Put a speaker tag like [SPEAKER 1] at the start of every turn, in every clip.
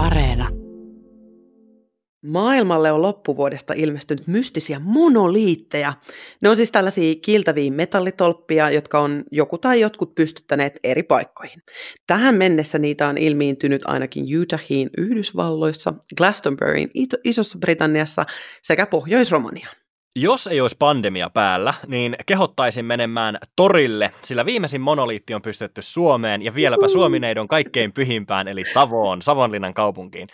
[SPEAKER 1] Areena.
[SPEAKER 2] Maailmalle on loppuvuodesta ilmestynyt mystisiä monoliitteja. Ne on siis tällaisia kiiltäviä metallitolppia, jotka on joku tai jotkut pystyttäneet eri paikkoihin. Tähän mennessä niitä on ilmiintynyt ainakin Utahiin Yhdysvalloissa, Glastonburyin Isossa Britanniassa sekä Pohjois-Romaniaan.
[SPEAKER 3] Jos ei olisi pandemia päällä, niin kehottaisin menemään torille, sillä viimeisin monoliitti on pystytty Suomeen ja vieläpä Suomineidon kaikkein pyhimpään eli Savoon, Savonlinnan kaupunkiin.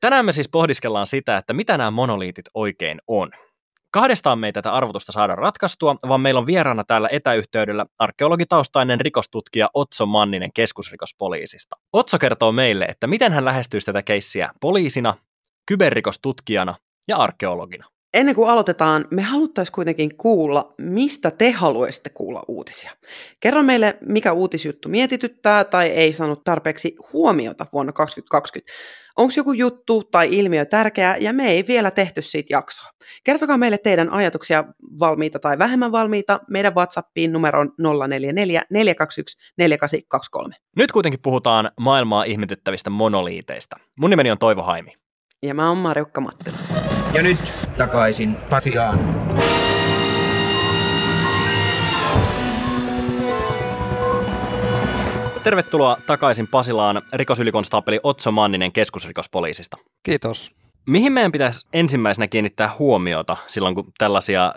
[SPEAKER 3] Tänään me siis pohdiskellaan sitä, että mitä nämä monoliitit oikein on. Kahdestaan me ei tätä arvotusta saada ratkaistua, vaan meillä on vieraana täällä etäyhteydellä arkeologitaustainen rikostutkija Otso Manninen keskusrikospoliisista. Otso kertoo meille, että miten hän lähestyy tätä keissiä poliisina, kyberrikostutkijana ja arkeologina.
[SPEAKER 2] Ennen kuin aloitetaan, me haluttaisiin kuitenkin kuulla, mistä te haluaisitte kuulla uutisia. Kerro meille, mikä uutisjuttu mietityttää tai ei saanut tarpeeksi huomiota vuonna 2020. Onko joku juttu tai ilmiö tärkeä ja me ei vielä tehty siitä jaksoa? Kertokaa meille teidän ajatuksia valmiita tai vähemmän valmiita meidän WhatsAppiin numeroon 044 421 4823.
[SPEAKER 3] Nyt kuitenkin puhutaan maailmaa ihmetyttävistä monoliiteista. Mun nimeni on Toivo Haimi.
[SPEAKER 2] Ja mä oon Marjukka Mattila.
[SPEAKER 4] Ja nyt takaisin Pasiaan.
[SPEAKER 3] Tervetuloa takaisin Pasilaan rikosylikonstaapeli Otso Manninen keskusrikospoliisista.
[SPEAKER 5] Kiitos.
[SPEAKER 3] Mihin meidän pitäisi ensimmäisenä kiinnittää huomiota silloin, kun, tällaisia,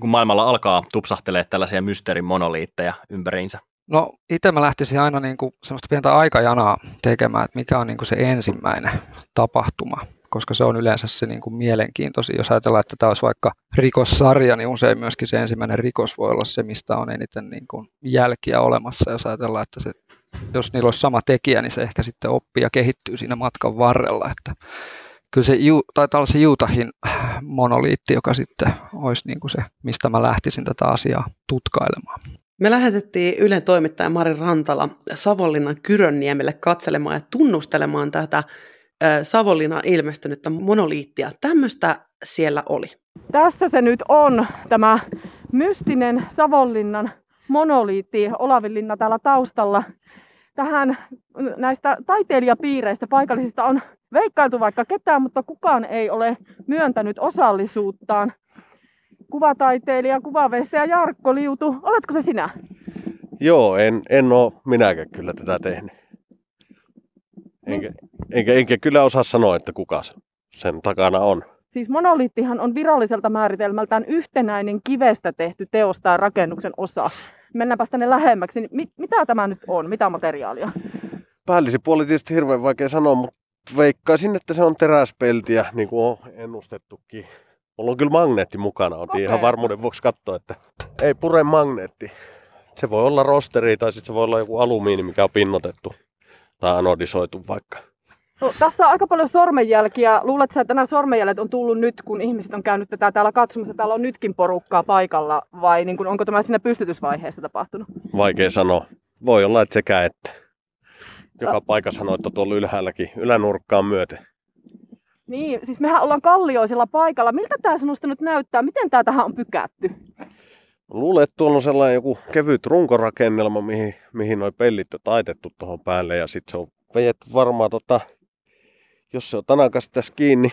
[SPEAKER 3] kun maailmalla alkaa tupsahtelee tällaisia mysteerimonoliitteja ympäriinsä?
[SPEAKER 5] No itse mä lähtisin aina niin kuin semmoista pientä aikajanaa tekemään, että mikä on niin kuin se ensimmäinen tapahtuma, koska se on yleensä se niin kuin mielenkiintoisin. Jos ajatellaan, että tämä olisi vaikka rikossarja, niin usein myöskin se ensimmäinen rikos voi olla se, mistä on eniten niin kuin jälkiä olemassa. Jos ajatellaan, että se, jos niillä olisi sama tekijä, niin se ehkä sitten oppii ja kehittyy siinä matkan varrella. Että kyllä se taitaa olla se Utahin monoliitti, joka sitten olisi niin kuin se, mistä mä lähtisin tätä asiaa tutkailemaan.
[SPEAKER 2] Me lähetettiin Ylen toimittaja Mari Rantala Savonlinnan Kyrönniemelle katselemaan ja tunnustelemaan tätä Savonlinnan ilmestynyttä monoliittia. Tämmöistä siellä oli.
[SPEAKER 6] Tässä se nyt on, tämä mystinen Savonlinnan monoliitti, Olavinlinna täällä taustalla. Tähän näistä taiteilijapiireistä paikallisista on veikkailtu vaikka ketään, mutta kukaan ei ole myöntänyt osallisuuttaan kuvataiteilija, kuvaveistäjä Jarkko Liutu. Oletko se sinä?
[SPEAKER 7] Joo, en, en ole minäkään kyllä tätä tehnyt. Enkä, enkä, enkä kyllä osaa sanoa, että kuka sen takana on.
[SPEAKER 6] Siis monoliittihan on viralliselta määritelmältään yhtenäinen kivestä tehty teos tai rakennuksen osa. Mennäänpä tänne lähemmäksi. Niin mit, mitä tämä nyt on? Mitä materiaalia?
[SPEAKER 7] puoli tietysti hirveän vaikea sanoa, mutta veikkaisin, että se on teräspeltiä, niin kuin on ennustettukin. Mulla on kyllä magneetti mukana, otin okay. ihan varmuuden vuoksi katsoa, että ei pure magneetti. Se voi olla rosteri tai sitten se voi olla joku alumiini, mikä on pinnotettu tai anodisoitu vaikka.
[SPEAKER 6] No, tässä on aika paljon sormenjälkiä. Luuletko että nämä sormenjäljet on tullut nyt, kun ihmiset on käynyt tätä täällä katsomassa? Täällä on nytkin porukkaa paikalla vai niin kuin, onko tämä siinä pystytysvaiheessa tapahtunut?
[SPEAKER 7] Vaikea sanoa. Voi olla, että sekä että. Joka paikka sanoo, että tuolla ylhäälläkin ylänurkkaan myöten.
[SPEAKER 6] Niin, siis mehän ollaan kallioisilla paikalla. Miltä tämä sinusta nyt näyttää? Miten tämä tähän on pykätty?
[SPEAKER 7] Luulen, että tuolla on sellainen joku kevyt runkorakennelma, mihin, mihin noi pellit on taitettu tuohon päälle. Ja sitten se on vejetty varmaan, tota, jos se on tanakas tässä kiinni,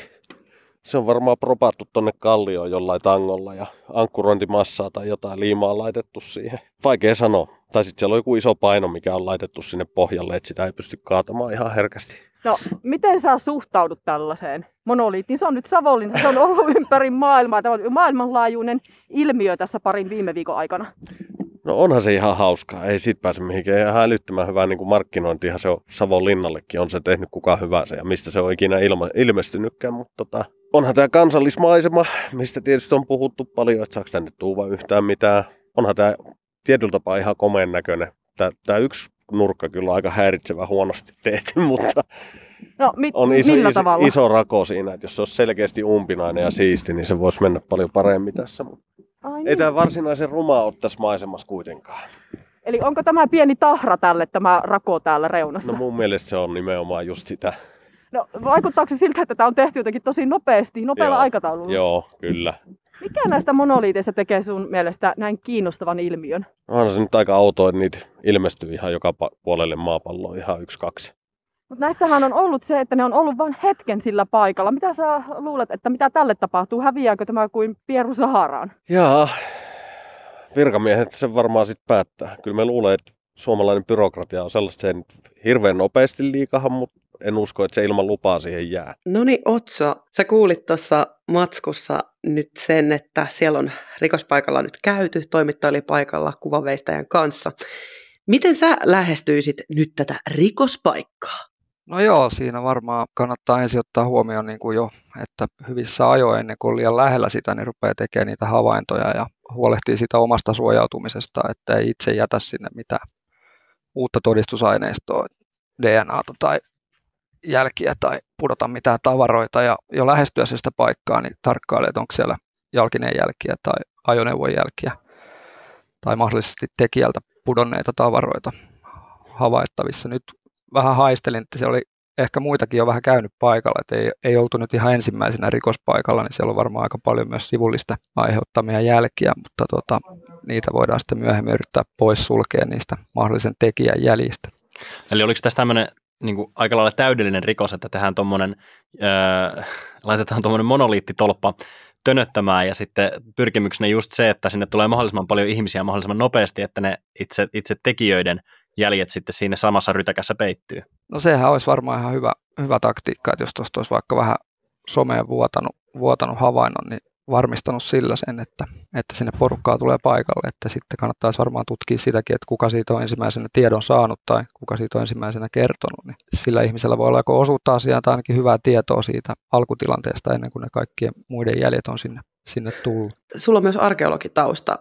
[SPEAKER 7] se on varmaan propattu tonne kallioon jollain tangolla ja ankkurointimassaa tai jotain liimaa laitettu siihen. Vaikea sanoa. Tai sitten siellä on joku iso paino, mikä on laitettu sinne pohjalle, että sitä ei pysty kaatamaan ihan herkästi.
[SPEAKER 6] No, miten sä suhtaudut tällaiseen monoliittiin? Se on nyt Savonlinna, se on ollut ympäri maailmaa. Tämä on maailmanlaajuinen ilmiö tässä parin viime viikon aikana.
[SPEAKER 7] No onhan se ihan hauskaa, ei siitä pääse mihinkään. Ihan älyttömän hyvää niin kuin markkinointihan se on Savonlinnallekin, on se tehnyt kuka hyvänsä ja mistä se on ikinä ilma, ilmestynytkään. Mutta tota, onhan tämä kansallismaisema, mistä tietysti on puhuttu paljon, että saako tänne tuuva yhtään mitään. Onhan tämä tietyllä tapaa ihan komeen näköinen. Tämä yksi nurkka kyllä aika häiritsevä huonosti tehty, mutta
[SPEAKER 6] no, mit,
[SPEAKER 7] on iso,
[SPEAKER 6] millä
[SPEAKER 7] iso,
[SPEAKER 6] tavalla?
[SPEAKER 7] iso rako siinä, että jos se olisi selkeästi umpinainen ja siisti, niin se voisi mennä paljon paremmin tässä. Ai niin. Ei tämä varsinaisen ruma ole tässä maisemassa kuitenkaan.
[SPEAKER 6] Eli onko tämä pieni tahra tälle, tämä rako täällä reunassa?
[SPEAKER 7] No mun mielestä se on nimenomaan just sitä.
[SPEAKER 6] No vaikuttaako se siltä, että tämä on tehty jotenkin tosi nopeasti, nopealla
[SPEAKER 7] Joo.
[SPEAKER 6] aikataululla?
[SPEAKER 7] Joo, kyllä.
[SPEAKER 6] Mikä näistä monoliiteista tekee sun mielestä näin kiinnostavan ilmiön?
[SPEAKER 7] Onhan se nyt aika outoa, että niitä ilmestyy ihan joka puolelle maapalloa ihan yksi kaksi.
[SPEAKER 6] Mutta näissähän on ollut se, että ne on ollut vain hetken sillä paikalla. Mitä sä luulet, että mitä tälle tapahtuu? Häviääkö tämä kuin Pieru Saharaan?
[SPEAKER 7] Jaa, virkamiehet sen varmaan sitten päättää. Kyllä me luulee, että suomalainen byrokratia on sellaista, että se ei hirveän nopeasti liikahan, mutta en usko, että se ilman lupaa siihen jää.
[SPEAKER 2] No niin, Otso, sä kuulit tuossa matskussa nyt sen, että siellä on rikospaikalla nyt käyty, toimittaja oli paikalla kuvaveistäjän kanssa. Miten sä lähestyisit nyt tätä rikospaikkaa?
[SPEAKER 5] No joo, siinä varmaan kannattaa ensin ottaa huomioon niin kuin jo, että hyvissä ajoin ennen kuin on liian lähellä sitä, niin rupeaa tekemään niitä havaintoja ja huolehtii sitä omasta suojautumisesta, että ei itse jätä sinne mitään uutta todistusaineistoa, DNAta tai jälkiä tai pudota mitään tavaroita ja jo lähestyä sitä paikkaa, niin tarkkailee, että onko siellä jalkineen jälkiä tai ajoneuvon jälkiä tai mahdollisesti tekijältä pudonneita tavaroita havaittavissa. Nyt vähän haistelin, että siellä oli ehkä muitakin jo vähän käynyt paikalla, että ei, ei oltu nyt ihan ensimmäisenä rikospaikalla, niin siellä on varmaan aika paljon myös sivullista aiheuttamia jälkiä, mutta tota, niitä voidaan sitten myöhemmin yrittää pois sulkea niistä mahdollisen tekijän jäljistä.
[SPEAKER 3] Eli oliko tässä tämmöinen niin kuin aika lailla täydellinen rikos, että tehdään tommonen, öö, laitetaan tuommoinen monoliittitolppa tönöttämään ja sitten pyrkimyksenä just se, että sinne tulee mahdollisimman paljon ihmisiä mahdollisimman nopeasti, että ne itse, itse tekijöiden jäljet sitten siinä samassa rytäkässä peittyy.
[SPEAKER 5] No sehän olisi varmaan ihan hyvä, hyvä taktiikka, että jos tuosta olisi vaikka vähän someen vuotanut, vuotanut havainnon, niin varmistanut sillä sen, että, että sinne porukkaa tulee paikalle, että sitten kannattaisi varmaan tutkia sitäkin, että kuka siitä on ensimmäisenä tiedon saanut tai kuka siitä on ensimmäisenä kertonut. Niin sillä ihmisellä voi olla joko osuutta asiaan tai ainakin hyvää tietoa siitä alkutilanteesta ennen kuin ne kaikkien muiden jäljet on sinne, sinne tullut.
[SPEAKER 2] Sulla on myös arkeologitausta.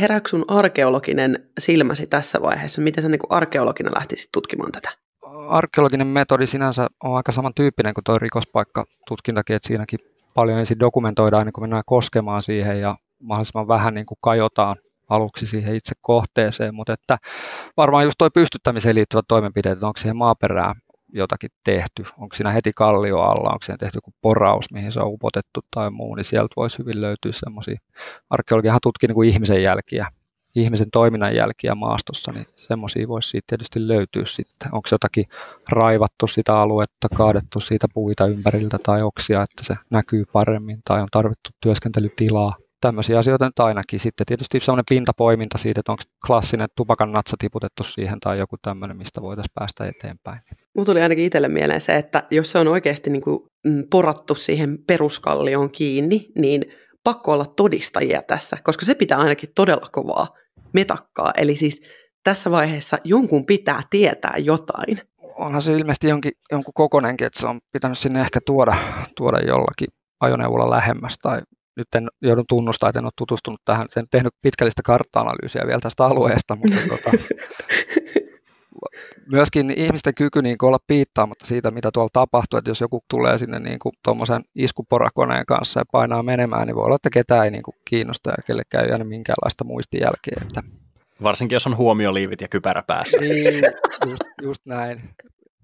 [SPEAKER 2] Herääkö sun arkeologinen silmäsi tässä vaiheessa? Miten sä niin arkeologina lähtisit tutkimaan tätä?
[SPEAKER 5] Arkeologinen metodi sinänsä on aika samantyyppinen kuin tuo rikospaikkatutkintakin, että siinäkin paljon ensin dokumentoidaan ennen kuin mennään koskemaan siihen ja mahdollisimman vähän niin kuin kajotaan aluksi siihen itse kohteeseen, mutta että varmaan just tuo pystyttämiseen liittyvät toimenpiteet, että onko siihen maaperää jotakin tehty, onko siinä heti kallio alla, onko siinä tehty joku poraus, mihin se on upotettu tai muu, niin sieltä voisi hyvin löytyä semmoisia, arkeologiahan tutkii niin kuin ihmisen jälkiä, ihmisen toiminnan jälkiä maastossa, niin semmoisia voisi siitä tietysti löytyä sitten. Onko jotakin raivattu sitä aluetta, kaadettu siitä puita ympäriltä tai oksia, että se näkyy paremmin tai on tarvittu työskentelytilaa. Tämmöisiä asioita nyt ainakin. Sitten tietysti semmoinen pintapoiminta siitä, että onko klassinen tupakan natsa tiputettu siihen tai joku tämmöinen, mistä voitaisiin päästä eteenpäin.
[SPEAKER 2] Mulla tuli ainakin itselle mieleen se, että jos se on oikeasti niin kuin mm, porattu siihen peruskallioon kiinni, niin pakko olla todistajia tässä, koska se pitää ainakin todella kovaa metakkaa. Eli siis tässä vaiheessa jonkun pitää tietää jotain.
[SPEAKER 5] Onhan se ilmeisesti jonkin, jonkun kokonenkin, että se on pitänyt sinne ehkä tuoda, tuoda jollakin ajoneuvolla lähemmäs tai nyt en joudun tunnustaa, että en ole tutustunut tähän, en tehnyt pitkällistä kartta-analyysiä vielä tästä alueesta, mutta tota, myöskin ihmisten kyky niin olla piittaamatta siitä, mitä tuolla tapahtuu, että jos joku tulee sinne niin tuommoisen iskuporakoneen kanssa ja painaa menemään, niin voi olla, että ketään ei niin kuin kiinnosta ja kellekään ei jäänyt minkäänlaista muistijälkeä. Että...
[SPEAKER 3] Varsinkin jos on huomioliivit ja kypärä päässä.
[SPEAKER 5] Niin, just, just näin.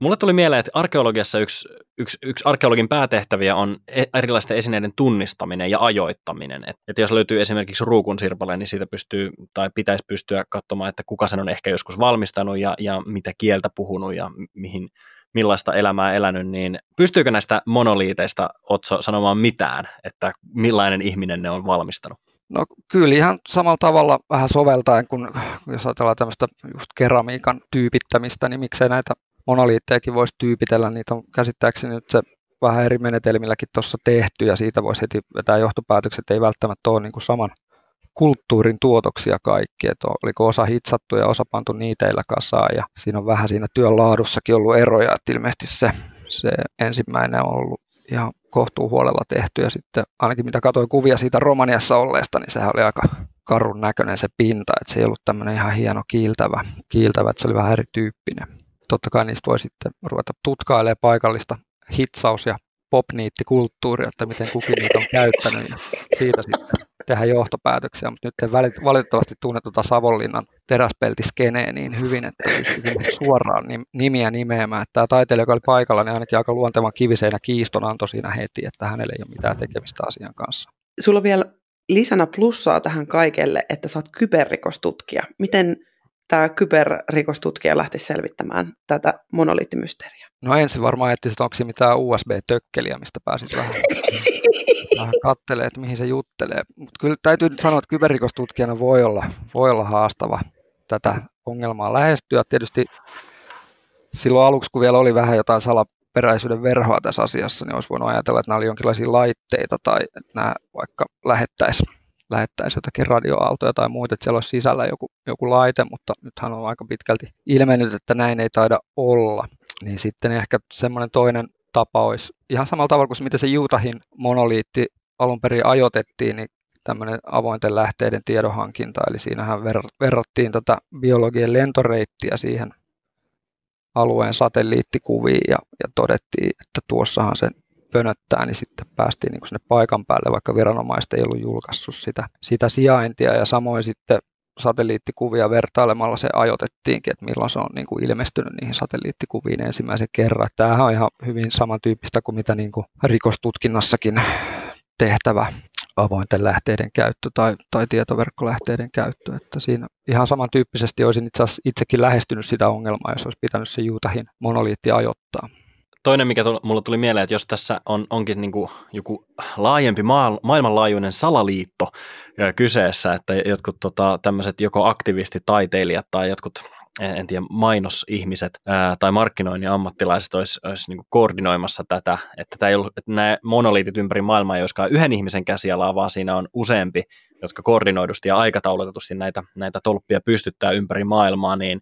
[SPEAKER 3] Mulle tuli mieleen, että arkeologiassa yksi, yksi, yksi arkeologin päätehtäviä on e, erilaisten esineiden tunnistaminen ja ajoittaminen. Et, että jos löytyy esimerkiksi ruukun sirpale, niin siitä pystyy tai pitäisi pystyä katsomaan, että kuka sen on ehkä joskus valmistanut ja, ja mitä kieltä puhunut ja mihin, millaista elämää elänyt, niin pystyykö näistä monoliiteista Otso sanomaan mitään, että millainen ihminen ne on valmistanut?
[SPEAKER 5] No kyllä ihan samalla tavalla vähän soveltaen, kun jos ajatellaan tämmöistä just keramiikan tyypittämistä, niin miksei näitä monoliittejakin voisi tyypitellä, niitä on käsittääkseni nyt se vähän eri menetelmilläkin tuossa tehty ja siitä voisi heti vetää johtopäätökset, ei välttämättä ole niin kuin saman kulttuurin tuotoksia kaikki, että oliko osa hitsattu ja osa pantu niiteillä kasaan ja siinä on vähän siinä työn laadussakin ollut eroja, että ilmeisesti se, se ensimmäinen on ollut ihan kohtuu huolella tehty ja sitten ainakin mitä katsoin kuvia siitä Romaniassa olleesta, niin sehän oli aika karun näköinen se pinta, että se ei ollut tämmöinen ihan hieno kiiltävä, kiiltävä että se oli vähän erityyppinen totta kai niistä voi sitten ruveta tutkailemaan paikallista hitsaus- ja popniittikulttuuria, että miten kukin niitä on käyttänyt ja siitä sitten tehdä johtopäätöksiä, mutta nyt valitettavasti tunne tuota Savonlinnan teräspeltiskeneen niin hyvin, että pystyn suoraan nimiä nimeämään. Tämä taiteilija, joka oli paikalla, niin ainakin aika luontevan kiviseinä kiiston antoi siinä heti, että hänellä ei ole mitään tekemistä asian kanssa.
[SPEAKER 2] Sulla on vielä lisänä plussaa tähän kaikelle, että sä oot kyberrikostutkija. Miten tämä kyberrikostutkija lähti selvittämään tätä monoliittimysteeriä?
[SPEAKER 5] No ensin varmaan etsisit, onko se mitään USB-tökkeliä, mistä pääsisi vähän, vähän kattelee, että mihin se juttelee. Mutta kyllä täytyy nyt sanoa, että kyberrikostutkijana voi olla, voi olla haastava tätä ongelmaa lähestyä. Tietysti silloin aluksi, kun vielä oli vähän jotain salaperäisyyden verhoa tässä asiassa, niin olisi voinut ajatella, että nämä oli jonkinlaisia laitteita tai että nämä vaikka lähettäisiin lähettäisi jotakin radioaaltoja tai muuta, että siellä olisi sisällä joku, joku laite, mutta nythän on aika pitkälti ilmennyt, että näin ei taida olla. Niin sitten ehkä semmoinen toinen tapa olisi ihan samalla tavalla kuin se, miten se Utahin monoliitti alun perin ajoitettiin, niin tämmöinen avointen lähteiden tiedonhankinta, eli siinähän ver- verrattiin tätä biologian lentoreittiä siihen alueen satelliittikuviin ja, ja todettiin, että tuossahan se pönöttää, niin sitten päästiin niin sinne paikan päälle, vaikka viranomaiset ei ollut julkaissut sitä, sitä sijaintia. Ja samoin sitten satelliittikuvia vertailemalla se ajoitettiinkin, että milloin se on niin kuin ilmestynyt niihin satelliittikuviin ensimmäisen kerran. Tämähän on ihan hyvin samantyyppistä kuin mitä niin kuin rikostutkinnassakin tehtävä avointen lähteiden käyttö tai, tai tietoverkkolähteiden käyttö. Että siinä ihan samantyyppisesti olisin itse asiassa itsekin lähestynyt sitä ongelmaa, jos olisi pitänyt se Utahin monoliitti ajoittaa.
[SPEAKER 3] Toinen, mikä tuli, mulle tuli mieleen, että jos tässä on, onkin niin kuin joku laajempi maa, maailmanlaajuinen salaliitto kyseessä, että jotkut tota, tämmöiset joko aktivistitaiteilijat tai jotkut en tiedä, mainosihmiset ää, tai markkinoinnin ammattilaiset olisi, olisi niin koordinoimassa tätä, että, tämä ei ollut, että nämä monoliitit ympäri maailmaa ei olisikaan yhden ihmisen käsialaa, vaan siinä on useampi, jotka koordinoidusti ja aikataulutetusti näitä, näitä tolppia pystyttää ympäri maailmaa, niin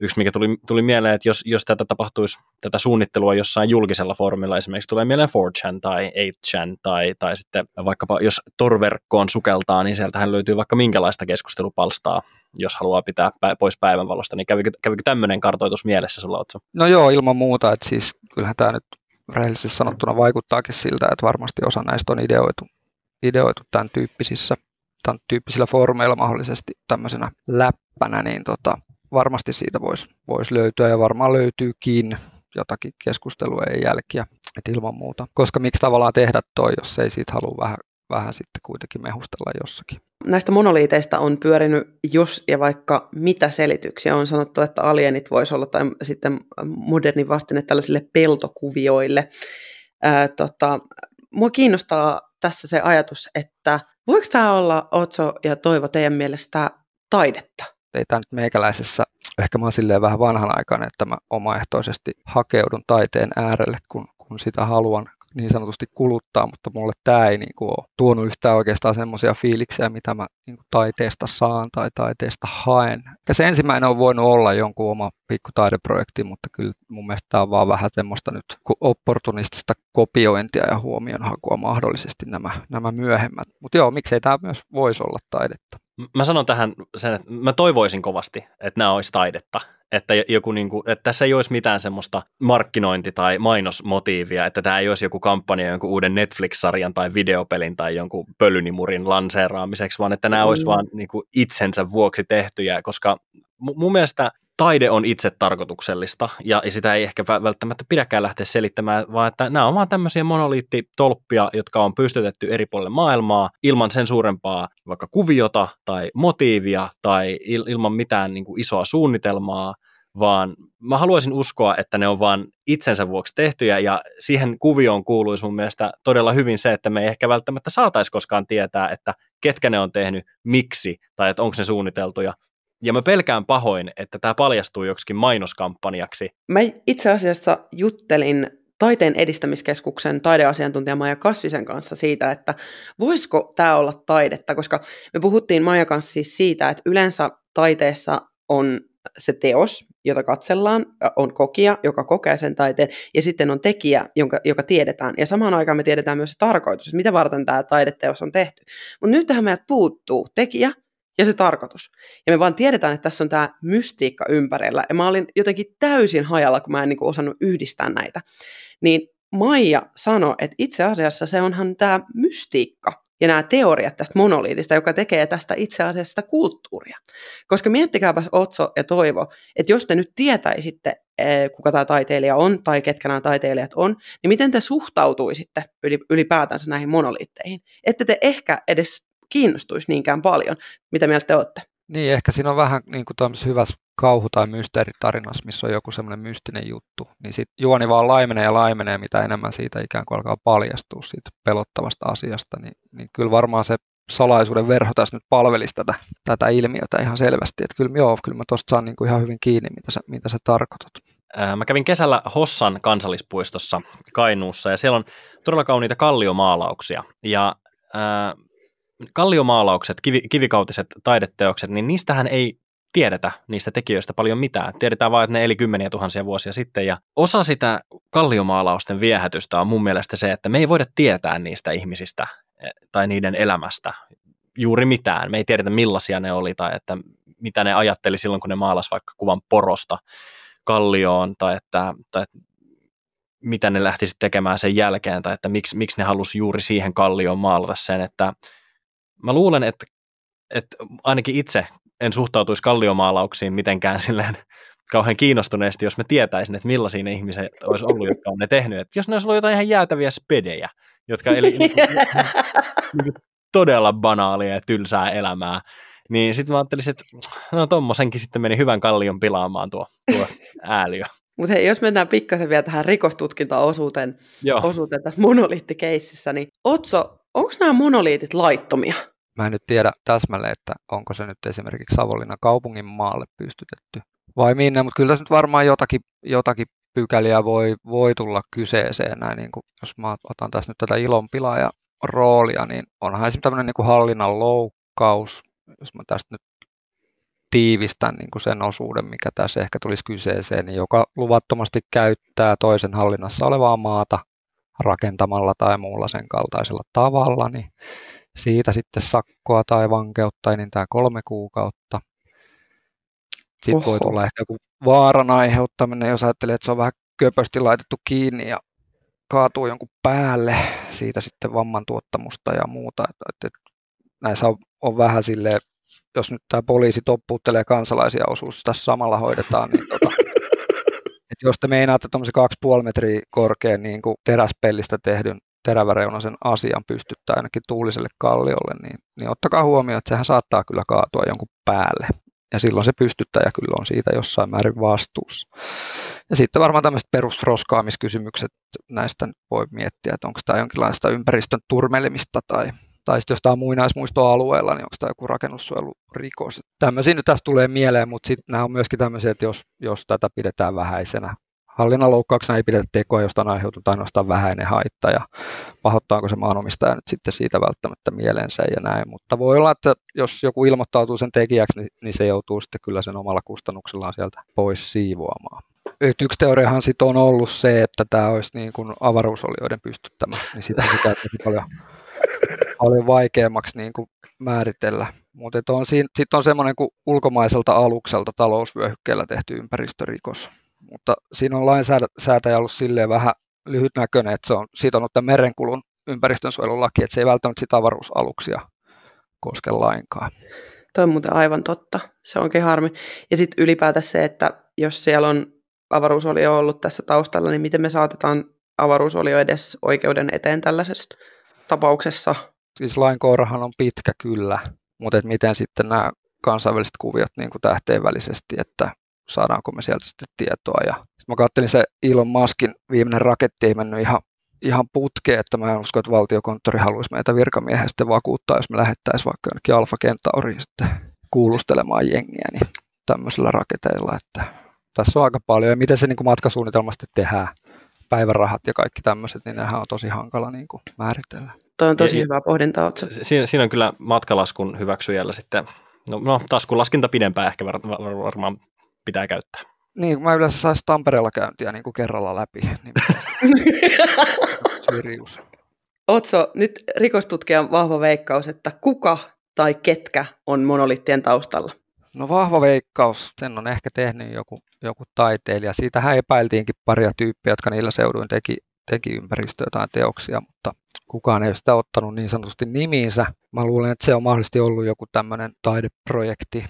[SPEAKER 3] yksi, mikä tuli, tuli mieleen, että jos, jos tätä tapahtuisi, tätä suunnittelua jossain julkisella foorumilla, esimerkiksi tulee mieleen 4chan tai 8chan, tai, tai sitten vaikkapa jos torverkkoon sukeltaa, niin sieltähän löytyy vaikka minkälaista keskustelupalstaa, jos haluaa pitää pois päivänvalosta, niin kävikö, kävikö tämmöinen kartoitus mielessä sulla, Otso?
[SPEAKER 5] No joo, ilman muuta, että siis kyllähän tämä nyt rehellisesti sanottuna vaikuttaakin siltä, että varmasti osa näistä on ideoitu, ideoitu tämän tyyppisissä tämän tyyppisillä foorumeilla mahdollisesti tämmöisenä läppänä, niin tota, varmasti siitä voisi vois löytyä ja varmaan löytyykin jotakin keskustelua ja jälkiä, että ilman muuta. Koska miksi tavallaan tehdä toi, jos ei siitä halua vähän, vähän sitten kuitenkin mehustella jossakin.
[SPEAKER 2] Näistä monoliiteista on pyörinyt jos ja vaikka mitä selityksiä. On sanottu, että alienit voisi olla tai sitten moderni vastine tällaisille peltokuvioille. Ää, tota, mua kiinnostaa tässä se ajatus, että voiko tämä olla, Otso ja Toivo, teidän mielestä taidetta?
[SPEAKER 5] Ei tämä nyt meikäläisessä, ehkä mä oon silleen vähän vanhanaikainen, että mä omaehtoisesti hakeudun taiteen äärelle, kun, kun sitä haluan niin sanotusti kuluttaa, mutta mulle tämä ei niin kuin, ole tuonut yhtään oikeastaan semmoisia fiiliksiä, mitä mä niin kuin, taiteesta saan tai taiteesta haen. Ja se ensimmäinen on voinut olla jonkun oma pikku taideprojekti, mutta kyllä mun mielestä tämä on vaan vähän semmoista nyt opportunistista kopiointia ja huomionhakua mahdollisesti nämä, nämä myöhemmät. Mutta joo, miksei tämä myös voisi olla taidetta.
[SPEAKER 3] Mä sanon tähän sen, että mä toivoisin kovasti, että nämä olisi taidetta. Että, joku niin kuin, että tässä ei olisi mitään semmoista markkinointi- tai mainosmotiivia, että tämä ei olisi joku kampanja jonkun uuden Netflix-sarjan tai videopelin tai jonkun pölynimurin lanseeraamiseksi, vaan että nämä mm. olisi vaan niin kuin itsensä vuoksi tehtyjä, koska mun mielestä taide on itse tarkoituksellista ja, sitä ei ehkä välttämättä pidäkään lähteä selittämään, vaan että nämä on vaan tämmöisiä monoliittitolppia, jotka on pystytetty eri puolille maailmaa ilman sen suurempaa vaikka kuviota tai motiivia tai il, ilman mitään niin kuin isoa suunnitelmaa, vaan mä haluaisin uskoa, että ne on vaan itsensä vuoksi tehtyjä ja siihen kuvioon kuuluisi mun mielestä todella hyvin se, että me ei ehkä välttämättä saataisi koskaan tietää, että ketkä ne on tehnyt, miksi tai että onko ne suunniteltuja, ja mä pelkään pahoin, että tämä paljastuu joksikin mainoskampanjaksi.
[SPEAKER 2] Mä itse asiassa juttelin Taiteen edistämiskeskuksen taideasiantuntija Maija Kasvisen kanssa siitä, että voisiko tämä olla taidetta, koska me puhuttiin Maija kanssa siis siitä, että yleensä taiteessa on se teos, jota katsellaan, on kokija, joka kokee sen taiteen, ja sitten on tekijä, jonka, joka tiedetään. Ja samaan aikaan me tiedetään myös se tarkoitus, että mitä varten tämä taideteos on tehty. Mutta nyt tähän meiltä puuttuu tekijä, ja se tarkoitus. Ja me vaan tiedetään, että tässä on tämä mystiikka ympärillä. Ja mä olin jotenkin täysin hajalla, kun mä en niin kuin osannut yhdistää näitä. Niin Maija sanoi, että itse asiassa se onhan tämä mystiikka ja nämä teoriat tästä monoliitista, joka tekee tästä itse asiassa sitä kulttuuria. Koska miettikääpäs Otso ja Toivo, että jos te nyt tietäisitte, eh, kuka tämä taiteilija on tai ketkä nämä taiteilijat on, niin miten te suhtautuisitte ylipäätänsä näihin monoliitteihin? Ette te ehkä edes kiinnostuisi niinkään paljon. Mitä mieltä te olette?
[SPEAKER 5] Niin, ehkä siinä on vähän niin kuin hyvässä kauhu- tai mysteeritarinassa, missä on joku semmoinen mystinen juttu, niin sit juoni vaan laimenee ja laimenee, mitä enemmän siitä ikään kuin alkaa paljastua siitä pelottavasta asiasta, niin, niin kyllä varmaan se salaisuuden verho tässä nyt palvelisi tätä, tätä ilmiötä ihan selvästi. Että kyllä, joo, kyllä mä tuosta saan niin kuin ihan hyvin kiinni, mitä sä, mitä sä tarkoitat.
[SPEAKER 3] Mä kävin kesällä Hossan kansallispuistossa Kainuussa ja siellä on todella kauniita kalliomaalauksia. Ja äh, kalliomaalaukset, kivi, kivikautiset taideteokset, niin niistähän ei tiedetä niistä tekijöistä paljon mitään. Tiedetään vain, että ne eli kymmeniä tuhansia vuosia sitten. Ja osa sitä kalliomaalausten viehätystä on mun mielestä se, että me ei voida tietää niistä ihmisistä eh, tai niiden elämästä juuri mitään. Me ei tiedetä millaisia ne oli tai että mitä ne ajatteli silloin, kun ne maalasi vaikka kuvan porosta kallioon tai että, tai mitä ne lähtisi tekemään sen jälkeen tai että miksi, miksi ne halusi juuri siihen kallioon maalata sen, että mä luulen, että, että ainakin itse en suhtautuisi kalliomaalauksiin mitenkään silleen kauhean kiinnostuneesti, jos mä tietäisin, että millaisia ne ihmiset olisi ollut, jotka on ne tehnyt. Että jos ne olisi ollut jotain ihan jäätäviä spedejä, jotka eli niin kuin, niin kuin todella banaalia ja tylsää elämää, niin sitten mä ajattelin, että no tommosenkin sitten meni hyvän kallion pilaamaan tuo, tuo ääliö.
[SPEAKER 2] Mutta hei, jos mennään pikkasen vielä tähän rikostutkintaosuuteen osuuteen tässä monoliittikeississä, niin Otso, onko nämä monoliitit laittomia?
[SPEAKER 5] Mä en nyt tiedä täsmälleen, että onko se nyt esimerkiksi Savonlinnan kaupungin maalle pystytetty vai minne, mutta kyllä tässä nyt varmaan jotakin, jotakin pykäliä voi, voi tulla kyseeseen. Näin, niin kuin, jos mä otan tässä nyt tätä ilonpilaaja roolia, niin onhan esimerkiksi tämmöinen niin kuin hallinnan loukkaus, jos mä tästä nyt tiivistän niin kuin sen osuuden, mikä tässä ehkä tulisi kyseeseen, niin joka luvattomasti käyttää toisen hallinnassa olevaa maata rakentamalla tai muulla sen kaltaisella tavalla, niin siitä sitten sakkoa tai vankeutta enintään kolme kuukautta. Sitten Oho. voi tulla ehkä joku vaaran aiheuttaminen, jos ajattelee, että se on vähän köpösti laitettu kiinni ja kaatuu jonkun päälle, siitä sitten vamman tuottamusta ja muuta. Että, että näissä on, on vähän silleen, jos nyt tämä poliisi toppuuttelee kansalaisia osuus tässä samalla hoidetaan, niin tota, että jos te meinaatte tuommoisen 2,5 metriä korkean niin kuin teräspellistä tehdyn teräväreunaisen asian pystyttää ainakin tuuliselle kalliolle, niin, niin ottakaa huomioon, että sehän saattaa kyllä kaatua jonkun päälle. Ja silloin se pystyttäjä kyllä on siitä jossain määrin vastuussa. Ja sitten varmaan tämmöiset perusroskaamiskysymykset näistä voi miettiä, että onko tämä jonkinlaista ympäristön turmelemista tai, tai sitten jos tämä on muinaismuistoalueella, niin onko tämä joku rakennussuojelurikos. Tämmöisiä nyt tässä tulee mieleen, mutta sitten nämä on myöskin tämmöisiä, että jos, jos tätä pidetään vähäisenä hallinnan loukkauksena ei pidetä tekoa, josta on aiheutunut ainoastaan vähäinen haitta ja pahoittaako se maanomistaja nyt sitten siitä välttämättä mielensä ja näin. Mutta voi olla, että jos joku ilmoittautuu sen tekijäksi, niin, niin se joutuu sitten kyllä sen omalla kustannuksellaan sieltä pois siivoamaan. Yksi teoriahan sitten on ollut se, että tämä olisi niin kuin avaruusolioiden pystyttämä, niin sitä pitää paljon, paljon vaikeammaksi niin kuin määritellä. Mutta sitten on semmoinen kuin ulkomaiselta alukselta talousvyöhykkeellä tehty ympäristörikos mutta siinä on lainsäätäjä ollut silleen vähän lyhytnäköinen, että se on sitonut tämän merenkulun ympäristönsuojelulaki, että se ei välttämättä sitä avaruusaluksia koske lainkaan.
[SPEAKER 2] Tuo on muuten aivan totta. Se onkin harmi. Ja sitten ylipäätään se, että jos siellä on avaruusolio ollut tässä taustalla, niin miten me saatetaan avaruusolio edes oikeuden eteen tällaisessa tapauksessa?
[SPEAKER 5] Siis lainkourahan on pitkä kyllä, mutta et miten sitten nämä kansainväliset kuviot niin kuin tähteen välisesti, että saadaanko me sieltä sitten tietoa. Ja mä katselin se Elon Muskin viimeinen raketti ei mennyt ihan, ihan putkeen, että mä en usko, että valtiokonttori haluaisi meitä virkamiehiä sitten vakuuttaa, jos me lähettäisiin vaikka jonnekin Alfa Centauriin sitten kuulustelemaan jengiä, niin tämmöisillä raketeilla, että tässä on aika paljon. Ja miten se niin kuin matkasuunnitelmasti tehdään, päivärahat ja kaikki tämmöiset, niin nehän on tosi hankala niin kuin määritellä.
[SPEAKER 2] Toi on tosi ja, hyvä pohdinta.
[SPEAKER 3] Siinä, siinä on kyllä matkalaskun hyväksyjällä sitten, no, no taskulaskinta pidempään ehkä varmaan pitää käyttää.
[SPEAKER 5] Niin, mä yleensä saisi Tampereella käyntiä niin kuin kerralla läpi. Niin Sirius.
[SPEAKER 2] Otso, nyt rikostutkijan vahva veikkaus, että kuka tai ketkä on monoliittien taustalla?
[SPEAKER 5] No vahva veikkaus, sen on ehkä tehnyt joku, joku taiteilija. Siitähän epäiltiinkin paria tyyppiä, jotka niillä seuduin teki, teki ympäristöä tai teoksia, mutta kukaan ei ole sitä ottanut niin sanotusti nimiinsä. Mä luulen, että se on mahdollisesti ollut joku tämmöinen taideprojekti,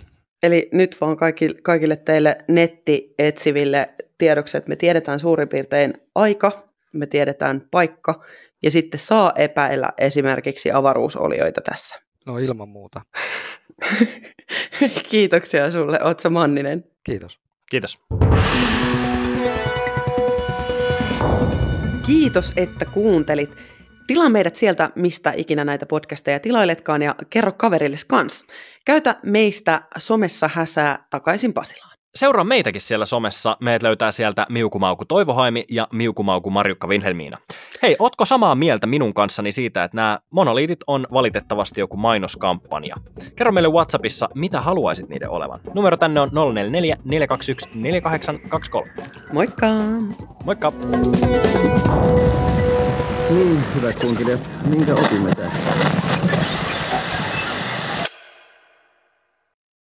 [SPEAKER 2] Eli nyt vaan kaikille, kaikille teille nettietsiville tiedoksi, että me tiedetään suurin piirtein aika, me tiedetään paikka ja sitten saa epäillä esimerkiksi avaruusolioita tässä.
[SPEAKER 5] No ilman muuta.
[SPEAKER 2] Kiitoksia sulle, Otsa Manninen.
[SPEAKER 5] Kiitos.
[SPEAKER 3] Kiitos.
[SPEAKER 2] Kiitos, että kuuntelit. Tilaa meidät sieltä, mistä ikinä näitä podcasteja tilailetkaan ja kerro kaverille kans. Käytä meistä somessa häsää takaisin Pasilaan.
[SPEAKER 3] Seuraa meitäkin siellä somessa. Meidät löytää sieltä Miukumauku Toivohaimi ja Miukumauku Marjukka Vinhelmiina. Hei, otko samaa mieltä minun kanssani siitä, että nämä monoliitit on valitettavasti joku mainoskampanja? Kerro meille Whatsappissa, mitä haluaisit niiden olevan. Numero tänne on 044 421 4823.
[SPEAKER 2] Moikka!
[SPEAKER 3] Moikka!
[SPEAKER 1] Niin, hyvät kuuntelijat, minkä opimme tästä?